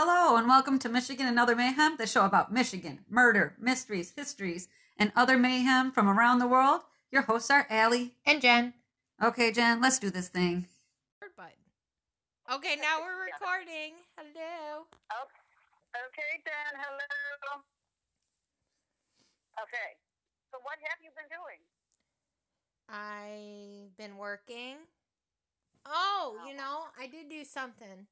Hello, and welcome to Michigan and Other Mayhem, the show about Michigan, murder, mysteries, histories, and other mayhem from around the world. Your hosts are Allie. And Jen. Okay, Jen, let's do this thing. Okay, now we're recording. Hello. Oh, okay, Dan. Hello. Okay. So, what have you been doing? I've been working. Oh, oh you know, I did do something.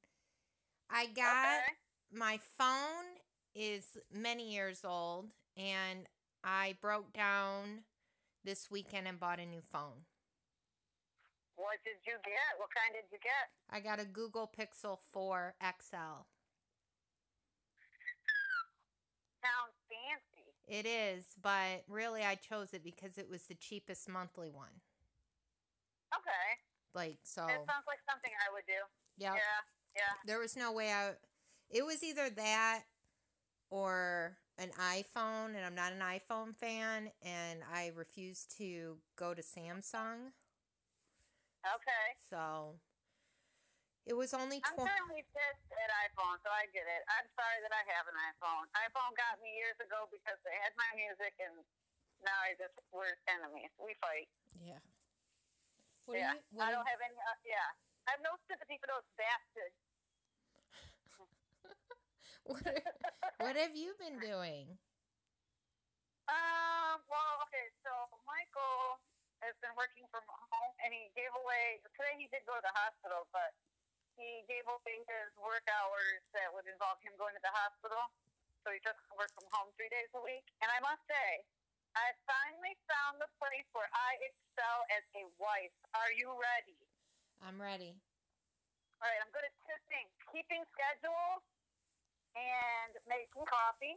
I got Okay. my phone is many years old and I broke down this weekend and bought a new phone. What did you get? What kind did you get? I got a Google Pixel 4 XL. Sounds fancy. It is, but really I chose it because it was the cheapest monthly one. Okay. Like so It sounds like something I would do. yep. Yeah. Yeah. there was no way out. it was either that or an iPhone and I'm not an iPhone fan and I refuse to go to Samsung. Okay. So it was only I'm currently pissed at iPhone, so I get it. I'm sorry that I have an iPhone. iPhone got me years ago because they had my music, and now I just we're enemies. We fight. yeah. What yeah. do you, I do don't have any. Uh, yeah. I have no sympathy for those bastards. what, what have you been doing? Um, well, okay, so Michael has been working from home and he gave away, today he did go to the hospital, but he gave away his work hours that would involve him going to the hospital. So he took work from home three days a week. And I must say, I finally found the place where I excel as a wife. Are you ready? I'm ready. All right, I'm good at two things keeping schedules and making coffee.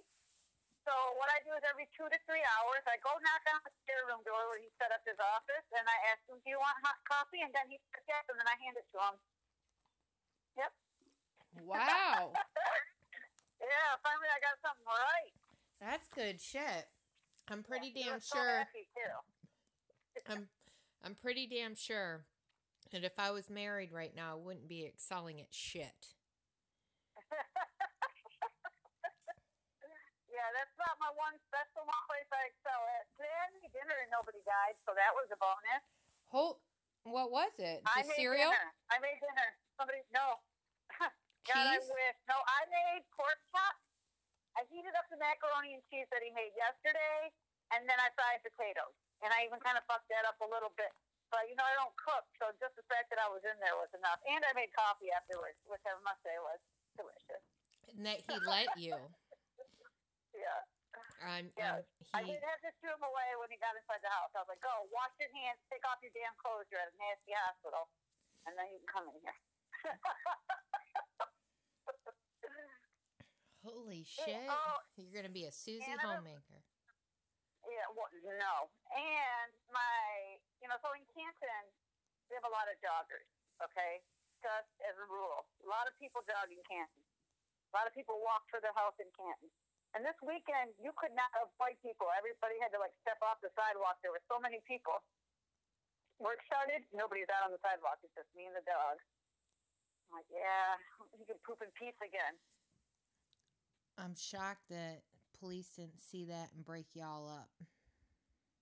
So, what I do is every two to three hours, I go knock on the spare room door where he set up his office, and I ask him, Do you want hot coffee? And then he says yes, and then I hand it to him. Yep. Wow. yeah, finally I got something right. That's good shit. I'm pretty He damn was so. I'm I'm pretty damn sure that if I was married right now, I wouldn't be excelling at shit. yeah, that's not my one. That's the one place I excel at. Today I made dinner and nobody died, so that was a bonus. Whole, what was it? I Just made cereal? dinner. I made dinner. Somebody no. God, I wish. No, I made pork chops. I heated up the macaroni and cheese that he made yesterday, and then I fried potatoes. And I even kind of fucked that up a little bit. But you know, I don't cook, so just the fact that I was in there was enough. And I made coffee afterwards, which I must say was delicious. And that he let you. Yeah. I'm, Yeah, I he, didn't have to shoo him away when he got inside the house. I was like, "Go, wash your hands, take off your damn clothes. You're at a nasty hospital, and then you can come in here." holy oh, shit. oh, You're going to be a Susie I homemaker. Yeah, well, no. And my, you know, so in Canton, we have a lot of joggers, okay? Just as a rule. A lot of people jog in Canton. A lot of people walk for their health in Canton. And this weekend, you could not avoid people. Everybody had to, like, step off the sidewalk. There were so many people. Work started, nobody's out on the sidewalk. It's just me and the dog. I'm like, yeah, you can poop in peace again. I'm shocked that police didn't see that and break y'all up.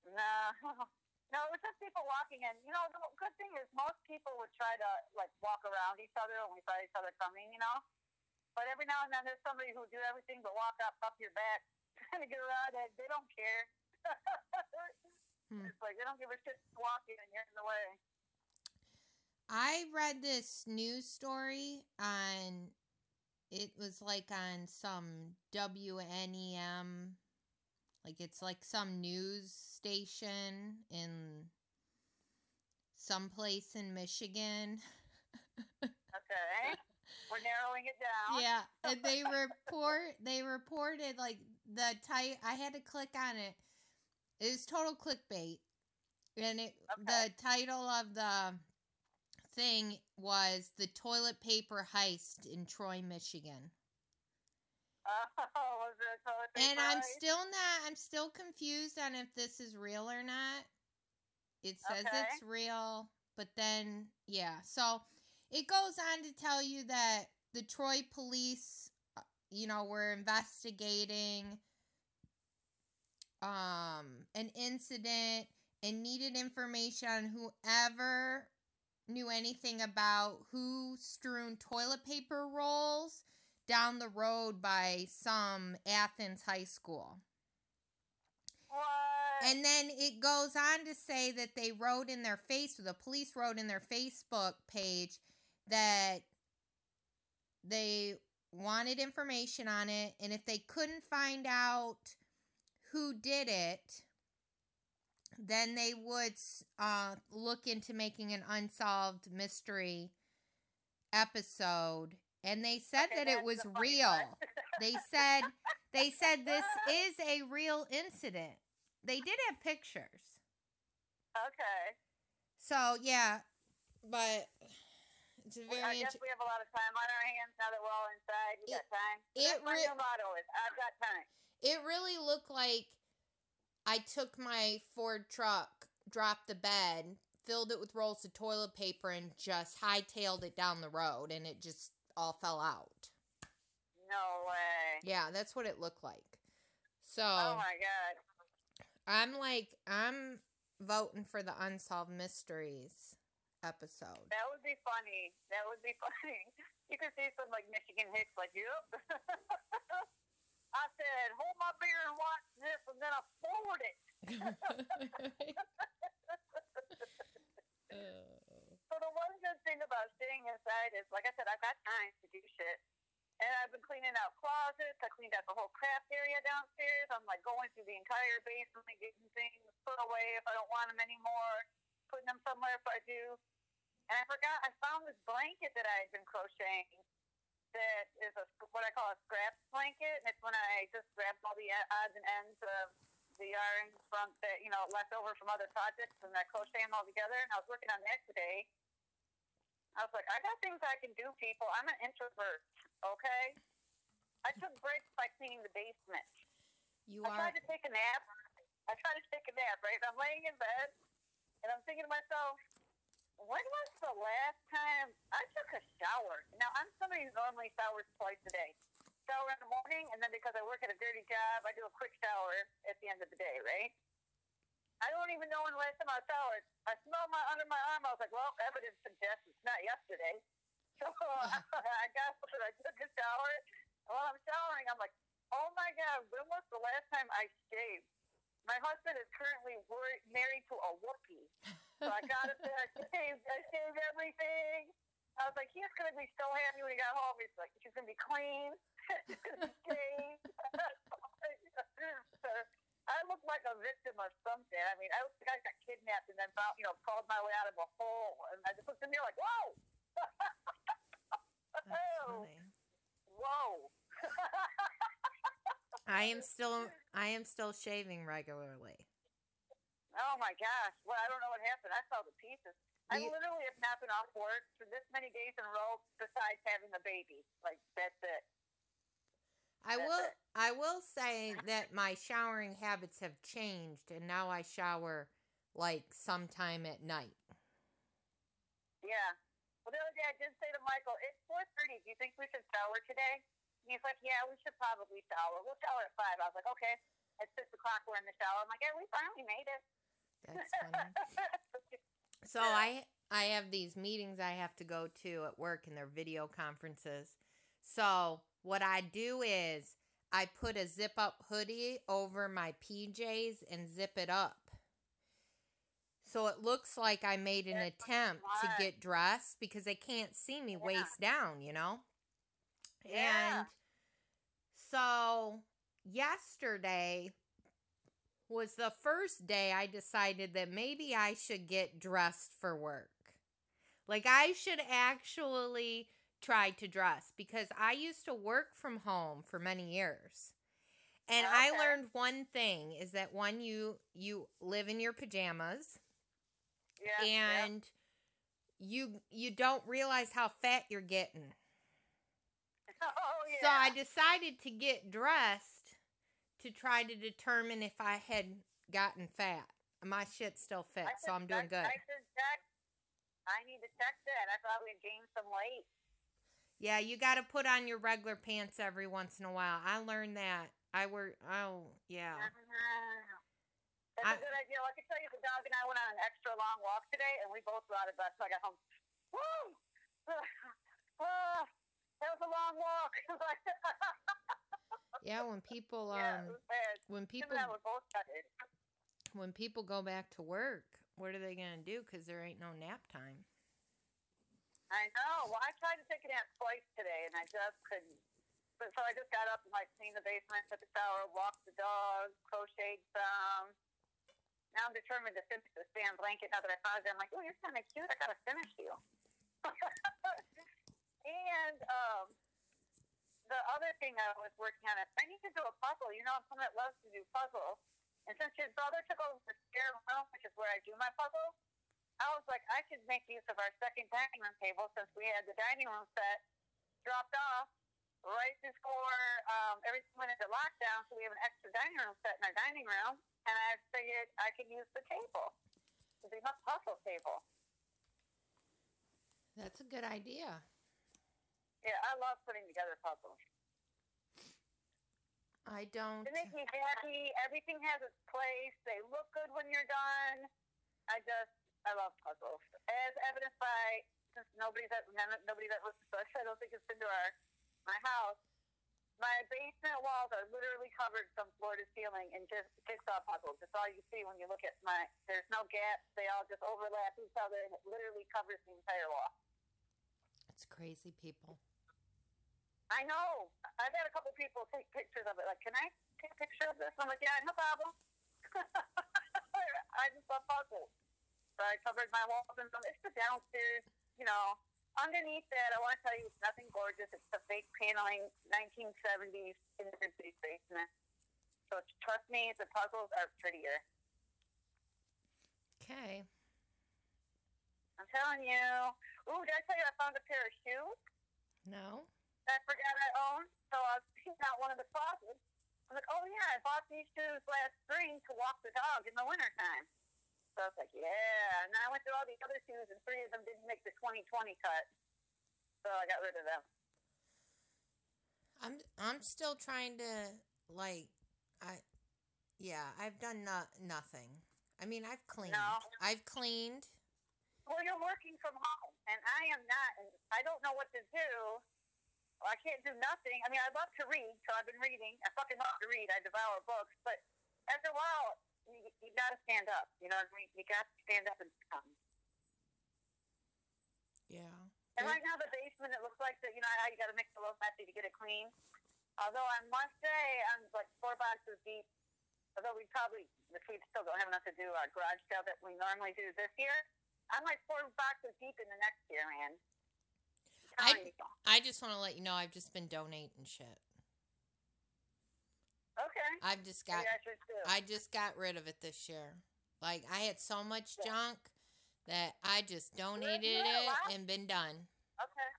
No, no, it was just people walking, and you know the good thing is most people would try to like walk around each other when we saw each other coming, you know. But every now and then there's somebody who will do everything but walk up up your back trying to get around it. They don't care. Hmm. It's like they don't give a shit walking and you're in the way. I read this news story on it was like on some WNEM like it's like some news station in some place in Michigan. Okay, we're narrowing it down. Yeah, and they report they reported like the type I had to click on it. It was total clickbait. And it Okay. the title of the thing was the toilet paper heist in Troy, Michigan. Oh, was it a toilet And I'm still not I'm still confused on if this is real or not. It says Okay. it's real, but then yeah. So it goes on to tell you that the Troy police uh, you know, were investigating um an incident and needed information on whoever knew anything about who strewn toilet paper rolls down the road by some Athens high school. What? And then it goes on to say that they wrote in their face, the police wrote in their Facebook page that they wanted information on it, and if they couldn't find out who did it, then they would uh, look into making an unsolved mystery episode. And they said Okay, that it was the real. They said they said this is a real incident. They did have pictures. okay. So yeah, but it's Well, I guess we have a lot of time on our hands now that we're all inside. We It- got time. it That's my re- new motto is I've got time. it really looked like I took my Ford truck, dropped the bed, filled it with rolls of toilet paper, and just hightailed it down the road, and it just all fell out. No way. Yeah, that's what it looked like. So Oh my god. I'm like, I'm voting for the unsolved mysteries episode. That would be funny. That would be funny. You could see some like Michigan hicks like, yep. I said, hold my beer and watch this, and then I forward it. So the one good thing about staying inside is, like I said, I've got time to do shit. And I've been cleaning out closets. I cleaned out the whole craft area downstairs. I'm like going through the entire basement, getting things put away if I don't want them anymore, putting them somewhere if I do. And I forgot, I found this blanket that I had been crocheting that is a what I call a scraps blanket. And it's when I just grabbed all the odds and ends of the yarn from that you know left over from other projects and I crochet them all together. And I was working on that today. I was like, I got things I can do, people. I'm an introvert, okay? I took breaks by cleaning the basement. you I are tried to take a nap. I tried to take a nap, right? I'm laying in bed, and I'm thinking to myself, when was the last time I took a shower? Now, I'm somebody who normally showers twice a day. Shower in the morning, and then because I work at a dirty job, I do a quick shower at the end of the day, right? I don't even know when the last time I showered. I smelled my under my arm. I was like, well, evidence suggests it's not yesterday. So I got up and I took a shower. While I'm showering, I'm like, oh my God, when was the last time I shaved? My husband is currently wor- married to a whoopee. So I got up there, I shaved, I shaved everything. I was like, he's going to be so happy when he got home. He's like, she's going to be clean. she's going to be shaved. I look like a victim of something. I mean, I look like I got kidnapped and then found, you know, crawled my way out of a hole. And I just looked in there like, whoa! That's funny. whoa! I am still I am still shaving regularly. Oh my gosh! Well, I don't know what happened. I saw the pieces. I You- literally have not been off work for this many days in a row, besides having a baby. Like that's it. I That's will it. I will say that my showering habits have changed and now I shower like sometime at night. Yeah. Well, the other day I did say to Michael, "It's 4:30. Do you think we should shower today?" He's like, "Yeah, we should probably shower. We'll shower at five. I was like, "Okay." At six o'clock, we're in the shower. I'm like, "Yeah, we finally made it." That's funny. So. I I have these meetings I have to go to at work and they're video conferences. So what I do is I put a zip up hoodie over my PJs and zip it up. So it looks like I made an attempt to get dressed because they can't see me Yeah. waist down, you know? Yeah. And so yesterday was the first day I decided that maybe I should get dressed for work. Like I should actually try to dress because I used to work from home for many years. And oh, I learned one thing is that when you you live in your pajamas yeah. yeah. and you you don't realize how fat you're getting. Oh yeah. So I decided to get dressed to try to determine if I had gotten fat. My shit still fits, I so I'm doing good. I should check. I need to check that. I thought we'd gained some weight. Yeah, you got to put on your regular pants every once in a while. I learned that. I were oh yeah. Uh-huh. That's I- a good idea. Well, I can tell you, the dog and I went on an extra long walk today, and we both out of breath. So I got home. Woo! Ah. That was a long walk. Yeah, when people um when people and I were both tired. when people go back to work, what are they gonna do? Because there ain't no nap time. I know. Well, I tried to take a nap twice today, and I just couldn't. But so I just got up and like cleaned the basement, took a shower, walked the dog, crocheted some. Now I'm determined to finish this damn blanket. Now that I found it, I'm like, oh, you're kind of cute. I gotta finish you. and um, the other thing I was working on is I need to do a puzzle. You know, I'm someone that loves to do puzzles. And since your brother took over the spare room, which is where I do my puzzles, I was like, I should make use of our second dining room table since we had the dining room set dropped off right before um, everything went into lockdown. So we have an extra dining room set in our dining room, and I figured I could use the table to be my puzzle table. That's a good idea. Yeah, I love putting together puzzles. I don't. They make me happy. Everything has its place. They look good when you're done. I just, I love puzzles. As evidenced by, since nobody that nobody that listens to us, I don't think it's been to our my house. My basement walls are literally covered from floor to ceiling in just jigsaw puzzles. That's all you see when you look at my. There's no gaps. They all just overlap each other, and it literally covers the entire wall. It's crazy people. I know. I've had a couple people take pictures of it. Like, can I take a picture of this? I'm like, yeah, no problem. I just love puzzles. So I covered my walls and some. It's the downstairs, you know. Underneath that, I want to tell you, it's nothing gorgeous. It's the fake paneling, 1970s inner city basement. So trust me, the puzzles are prettier. Okay. I'm telling you. Ooh, did I tell you I found a pair of shoes? No. I forgot I owned. So I was picking out one of the closets. I'm like, oh yeah, I bought these shoes last spring to walk the dog in the wintertime. So I was like, yeah. And then I went through all the other shoes, and three of them didn't make the 2020 cut. So I got rid of them. I'm I'm still trying to like I yeah, I've done no, nothing. I mean, I've cleaned. No. I've cleaned. Well, you're working from home, and I am not. And I don't know what to do. Well, I can't do nothing. I mean, I love to read, so I've been reading. I fucking love to read. I devour books, but after a while, you, you got to stand up. You know what I mean? You got to stand up and come. Yeah. And right now, the basement, it looks like that. You know how you got to mix a little messy to get it clean. Although I must say, I'm like four boxes deep. Although we probably, which we still don't have enough to do our garage sale that we normally do this year. I'm like four boxes deep in the next year, man. I'm I- just want to let you know I've just been donating shit. Okay. I've just got I. I just got rid of it this year. Like I had so much Yeah. junk that I just donated it and been done. Okay.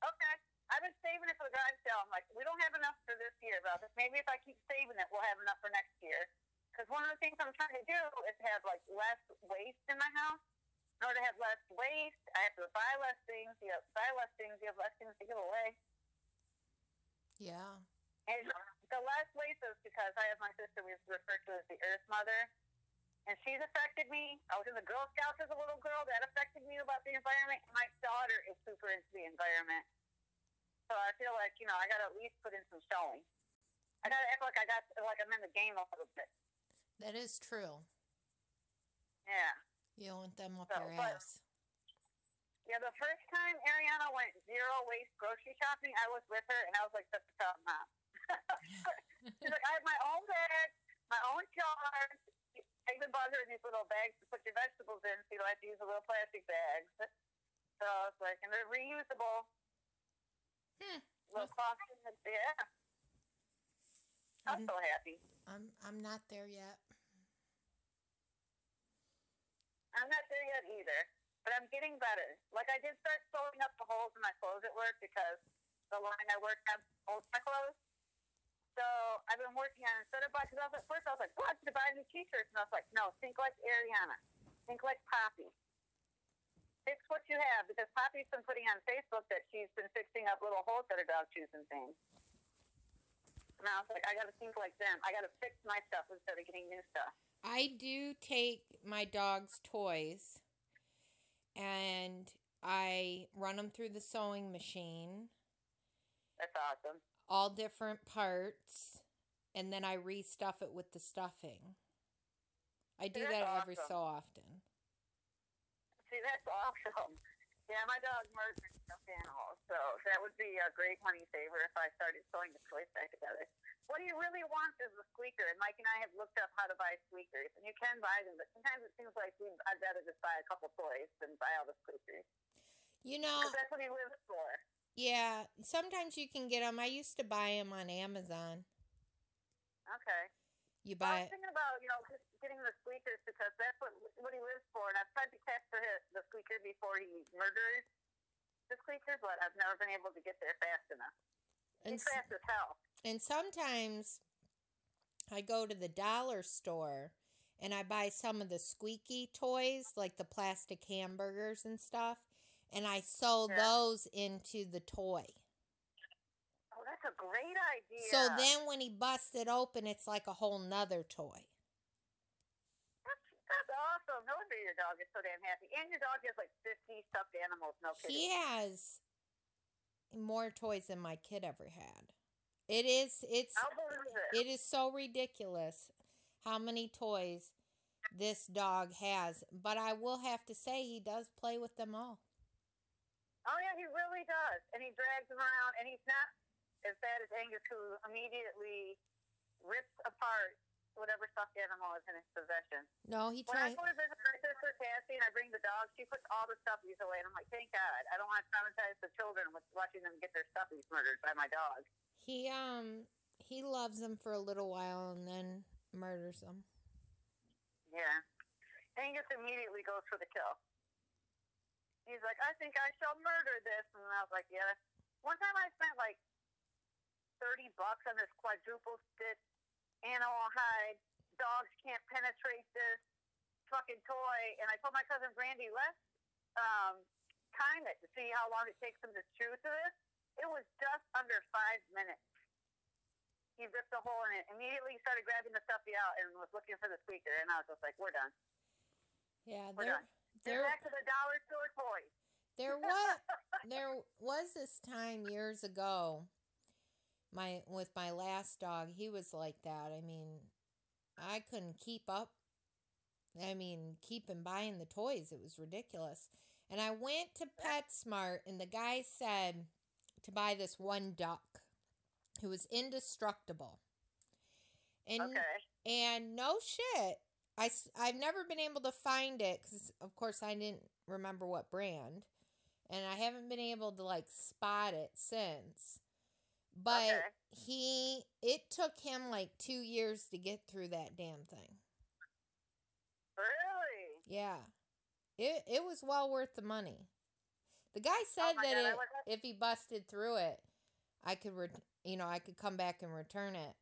Okay. I've been saving it for the garage sale. I'm like, we don't have enough for this year, but maybe if I keep saving it, we'll have enough for next year. Because one of the things I'm trying to do is have like less waste in my house. In order to have less waste, I have to buy less things. You have buy less things. You have less things to give away. Yeah. And the less waste is because I have my sister we refer to as the Earth Mother. And she's affected me. I was in the Girl Scouts as a little girl. That affected me about the environment. And my daughter is super into the environment. So I feel like, you know, I got to at least put in some showing. I got to act like I got, like I'm in the game a little bit. That is true. Yeah. You don't want them up So, your but- ass. Yeah, the first time Ariana went zero waste grocery shopping, I was with her, and I was like, that's the problem, mom. She's like, I have my own bag, my own jars. I even bought her these little bags to put your vegetables in, so you don't have to use the little plastic bags. So I was like, and they're reusable. Hmm. Little cost, yeah. I'm I'm, so happy. I'm I'm not there yet. I'm not there yet either, but I'm getting better. Like I did start sewing up the holes in my clothes at work because the line I work at holds my clothes. So I've been working on instead of because I was at first I was like, what to buy new T-shirts, and I was like, no, think like Ariana, think like Poppy. Fix what you have because Poppy's been putting on Facebook that she's been fixing up little holes that her dog chews and things. And I was like, I got to think like them. I got to fix my stuff instead of getting new stuff. I do take my dog's toys and I run them through the sewing machine, That's awesome. all different parts, and then I restuff it with the stuffing. I do that every awesome. so often. See, that's awesome. Yeah, my dog murders stuffed animals, so that would be a great money saver if I started sewing the toys back together. What do you really want is a squeaker, and Mike and I have looked up how to buy squeakers, and you can buy them, but sometimes it seems like I'd rather just buy a couple toys than buy all the squeakers. You know, that's what he lives for. yeah, sometimes you can get them. I used to buy them on Amazon. Okay. You Well, I was thinking about, you know, just getting the squeakers because that's what what he lives for, and I've tried to catch for his, the squeaker before he murders the squeaker, but I've never been able to get there fast enough. and He's s- fast as hell. And sometimes I go to the dollar store and I buy some of the squeaky toys, like the plastic hamburgers and stuff, and I sew Yeah. those into the toy. Oh, that's a great idea. So then when he busts it open, it's like a whole nother toy. that's, that's awesome. No wonder your dog is so damn happy. And your dog has like 50 stuffed animals. No kidding. He has more toys than my kid ever had. It is it's it. it is so ridiculous how many toys this dog has, but I will have to say he does play with them all. Oh yeah, he really does, and he drags them around, and he's not as bad as Angus, who immediately rips apart whatever stuffed animal is in his possession. No, he tries. When I go to visit my sister Cassie and I bring the dog, she puts all the stuffies away, and I'm like, thank God, I don't want to traumatize the children with watching them get their stuffies murdered by my dog. He um he loves them for a little while and then murders them. Yeah, Angus immediately goes for the kill. He's like, I think I shall murder this, and I was like, yeah. One time I spent like thirty bucks on this quadruple stitch animal hide. Dogs can't penetrate this fucking toy, and I told my cousin Brandy, let's um, time it to see how long it takes them to chew to this. It was just under five minutes. He ripped a hole in it. Immediately, he started grabbing the stuffy out and was looking for the speaker. and I was just like, "We're done. Yeah, We're done. They're back to the dollar store toys." there was there was this time years ago my with my last dog he was like that i mean i couldn't keep up i mean keeping buying the toys it was ridiculous and i went to petsmart and the guy said to buy this one duck who was indestructible. And Okay. and no shit. I, I've never been able to find it because of course i didn't remember what brand. And i haven't been able to like spot it since. But Okay. he it took him like two years to get through that damn thing. Really? yeah. It, it was well worth the money the guy oh said Oh that God, it, if he busted through it i could ret- you know i could come back and return it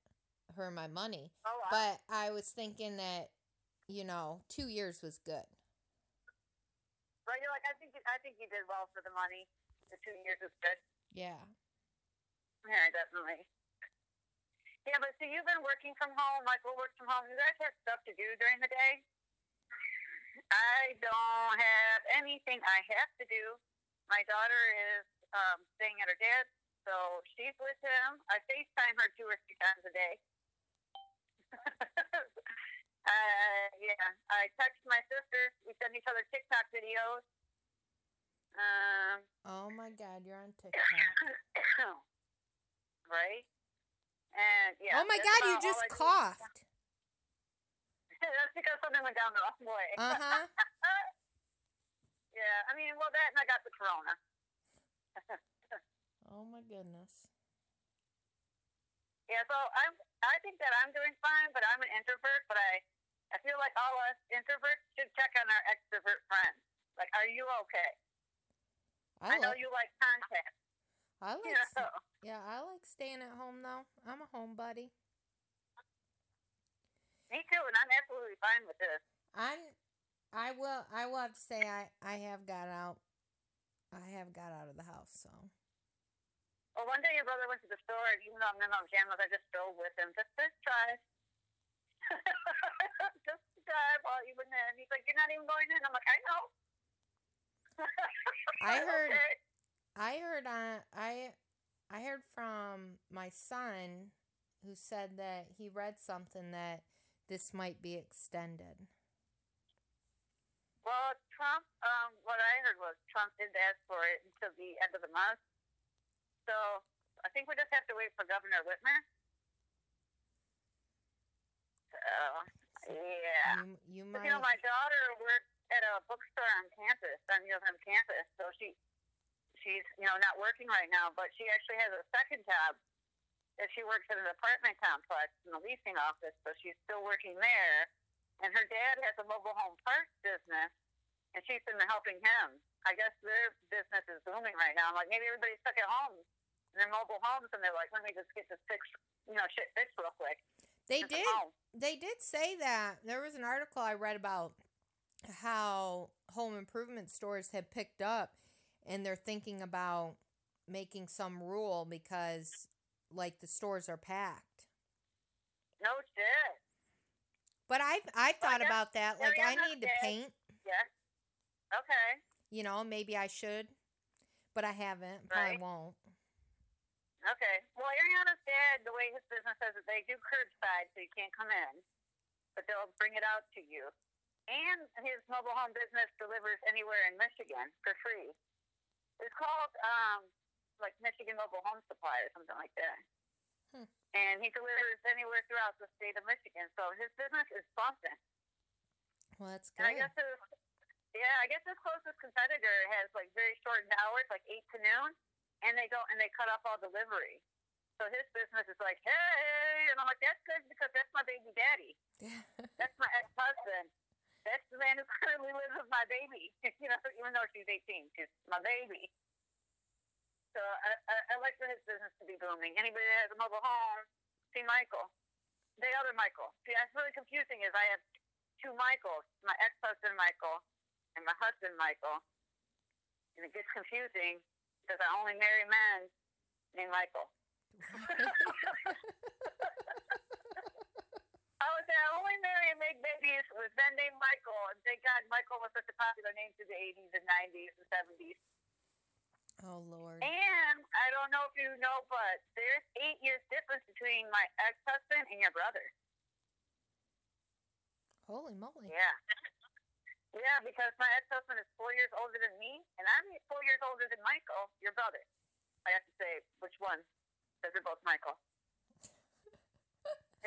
her my money Oh, wow. but I was thinking that, you know, two years was good. Right, you're like, I think I think you did well for the money. The two years was good. Yeah. Yeah, definitely. Yeah, but see, you've been working from home. Michael works from home. You guys have stuff to do during the day. I don't have anything I have to do. My daughter is um, staying at her dad's, so she's with him. I FaceTime her two or three times a day. uh, yeah, I text my sister. We send each other TikTok videos. Um, Oh my God, you're on TikTok. right? And yeah. oh my God, you just coughed. that's because something went down the wrong way. Uh huh. yeah, I mean, well, that and I got the corona. Oh my goodness. Yeah, so I'm. I think that I'm doing fine, but I'm an introvert. But I, I feel like all us introverts should check on our extrovert friends. Like, are you okay? I, I, know you like contact. I like. You know. Yeah, I like staying at home though. I'm a homebody. Me too, and I'm absolutely fine with this. I'm. I will. I will have to say I I have got out. I have got out of the house. So Well, one day your brother went to the store, and even though I'm in my pajamas, I just drove with him. Just this drive. just to drive while you went in. He's like, You're not even going in. I'm like, I know. I heard- Okay. I heard on I I heard from my son who said that he read something that this might be extended. Well, Trump, um, what I heard was Trump did ask for it until the end of the month. So I think we just have to wait for Governor Whitmer. So, yeah. You you might you know, my daughter works at a bookstore on campus, on U of M campus. So she, she's, you know, not working right now, but she actually has a second job. That she works at an apartment complex in the leasing office, so she's still working there. And her dad has a mobile home park business, and she's been helping him. I guess their business is booming right now. I'm like, maybe everybody's stuck at home in their mobile homes, and they're like, let me just get this fixed, you know, shit fixed real quick. they Just did they did say that there was an article I read about how home improvement stores have picked up and they're thinking about making some rule because like the stores are packed. No shit. But I've I've I thought about that. Like I need to paint, Yeah. Okay. you know, maybe I should. But I haven't. Probably won't. Okay. Well, Ariana's dad, the way his business says it, they do curbside, so you can't come in, but they'll bring it out to you. And his mobile home business delivers anywhere in Michigan for free. It's called um, like Michigan Mobile Home Supply or something like that. Hmm. And he delivers anywhere throughout the state of Michigan. So his business is bumping. Well, that's And I good. guess his, yeah, I guess his closest competitor has like very shortened hours, like eight to noon, and they don't and they cut off all delivery. So his business is like, hey, and I'm like, that's good because that's my baby daddy. That's my ex-husband. That's the man who currently lives with my baby. you know, even though she's 18, she's my baby. So I, I, I like for his business to be booming. Anybody that has a mobile home, see Michael. The other Michael. See, that's really confusing. Is I have two Michaels, my ex-husband Michael and my husband Michael, and it gets confusing because I only marry men named Michael. I would say I only marry and make babies with men named Michael, and thank God Michael was such a popular name through the 80s and 90s and 70s. Oh Lord. And I don't know if you know, but there's eight years difference between my ex-husband and your brother. Holy moly. Yeah. Yeah, because my ex-husband is four years older than me, and I'm four years older than Michael, your brother. I have to say which one, because they're both Michael.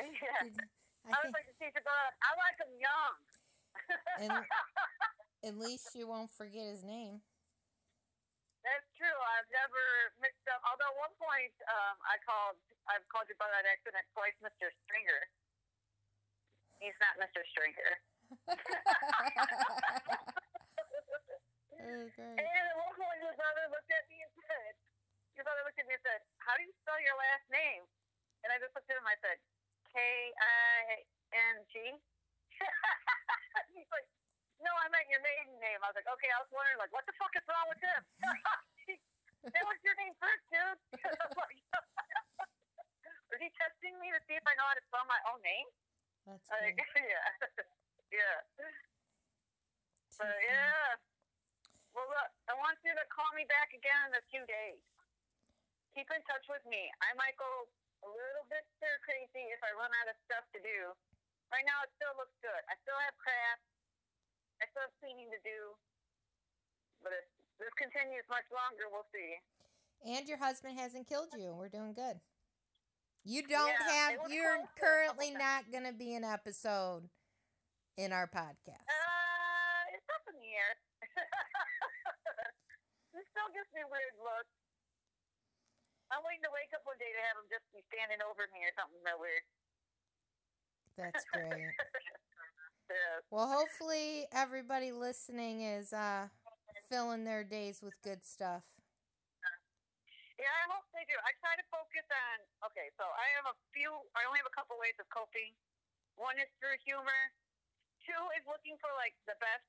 yeah. I I was like the teacher going, I like him young. And- at least you won't forget his name. That's true. I've never mixed up. Although at one point, um, I called, I've called your brother on accident twice, Mr. Stringer. He's not Mr. Stringer. oh. And at one point, your brother looked at me and said, "Your brother looked at me and said, how do you spell your last name?" And I just looked at him. I said, "K I N G." He's like, "No, I meant your maiden name." I was like, "Okay." I was wondering, like, what the fuck is wrong with him? that was your name first, dude. Is he testing me to see if I know how to spell my own name? That's Like, good. yeah, yeah. Too But funny. yeah. Well, look, I want you to call me back again in a few days. Keep in touch with me. I might go a little bit stir crazy if I run out of stuff to do. Right now, it still looks good. I still have crafts. I still have cleaning to do. But if this continues much longer, we'll see. And your husband hasn't killed you. We're doing good. You don't Yeah, have. You're close to a currently not going to be an episode in our podcast. Uh, it's up in the air. this still gives me weird looks. I'm waiting to wake up one day to have him just be standing over me or something real weird. That's great. Well, hopefully everybody listening is uh, filling their days with good stuff. Yeah, I hope they do. I try to focus on. Okay, so I have a few. I only have a couple ways of coping. One is through humor. Two is looking for like the best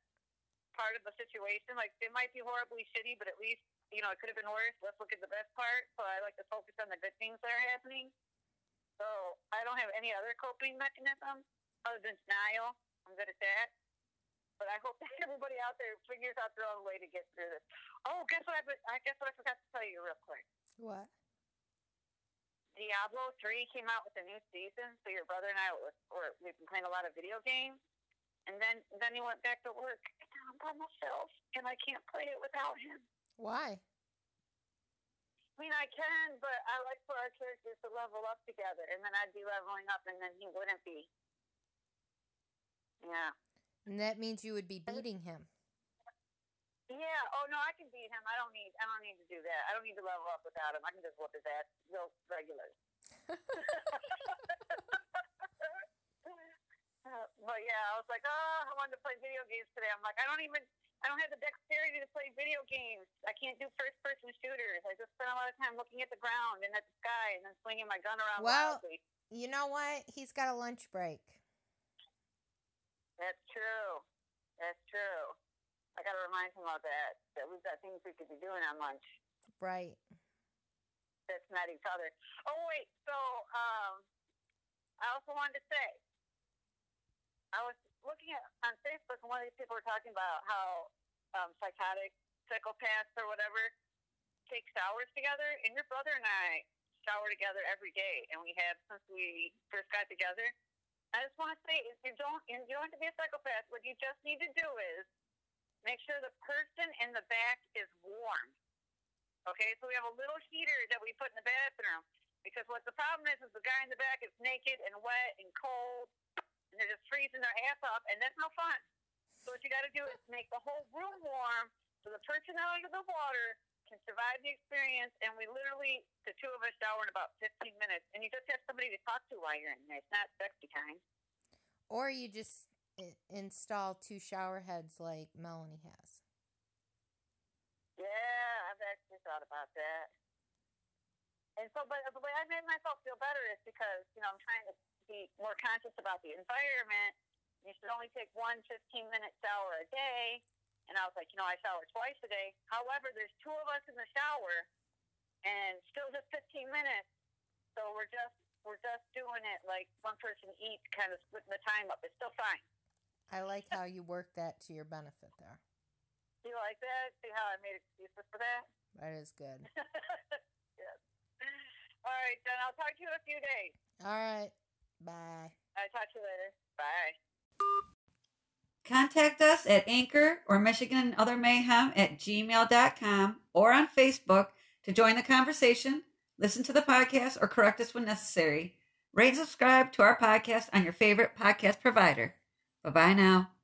part of the situation. Like it might be horribly shitty, but at least you know it could have been worse. Let's look at the best part. So I like to focus on the good things that are happening. So I don't have any other coping mechanism other than denial. I'm good at that. But I hope that everybody out there figures out their own way to get through this. Oh, guess what? I, I guess what I forgot to tell you real quick. What? Diablo 3 came out with a new season, so your brother and I were, were we've been playing a lot of video games, and then then he went back to work, and now I'm by myself, and I can't play it without him. Why? I mean, I can, but I like for our characters to level up together, and then I'd be leveling up, and then he wouldn't be. Yeah. And that means you would be beating him. Yeah. Oh no, I can beat him. I don't need. I don't need to do that. I don't need to level up without him. I can just whoop his ass real regular. But yeah, I was like, oh, I wanted to play video games today. I'm like, I don't even. I don't have the dexterity to play video games. I can't do first-person shooters. I just spend a lot of time looking at the ground and at the sky and then swinging my gun around Well- wildly. You know what? He's got a lunch break. That's true. That's true. I got to remind him of that. That we've got things we could be doing on lunch. Right. That's not each other. Oh wait. So um, I also wanted to say, I was looking at on Facebook, and one of these people were talking about how um, psychotic psychopaths or whatever take showers together, and your brother and I shower together every day, and we have since we first got together. I just want to say, if you don't, you don't have to be a psychopath. What you just need to do is make sure the person in the back is warm. Okay, so we have a little heater that we put in the bathroom because what the problem is is the guy in the back is naked and wet and cold and they're just freezing their ass off and that's no fun. So what you got to do is make the whole room warm so the person out of the water can survive the experience. And we literally, the two of us shower in about 15 minutes, and you just have somebody to talk to while you're in there. It's not sexy time. Or you just install two shower heads like Melanie has. Yeah, I've actually thought about that. And so, but the way I made myself feel better is because, you know, I'm trying to be more conscious about the environment. You should only take one 15 minute shower a day. And I was like, you know, I shower twice a day. However, there's two of us in the shower and still just 15 minutes. So we're just, we're just doing it like one person each, kind of splitting the time up. It's still fine. I like how you work that to your benefit there. You like that? See how I made excuses for that? That is good. yes. All right, then I'll talk to you in a few days. All right. Bye. I'll talk to you later. Bye. Contact us at Anchor or Michigan Other Mayhem at gmail.com or on Facebook to join the conversation, listen to the podcast, or correct us when necessary. Rate and subscribe to our podcast on your favorite podcast provider. Bye bye now.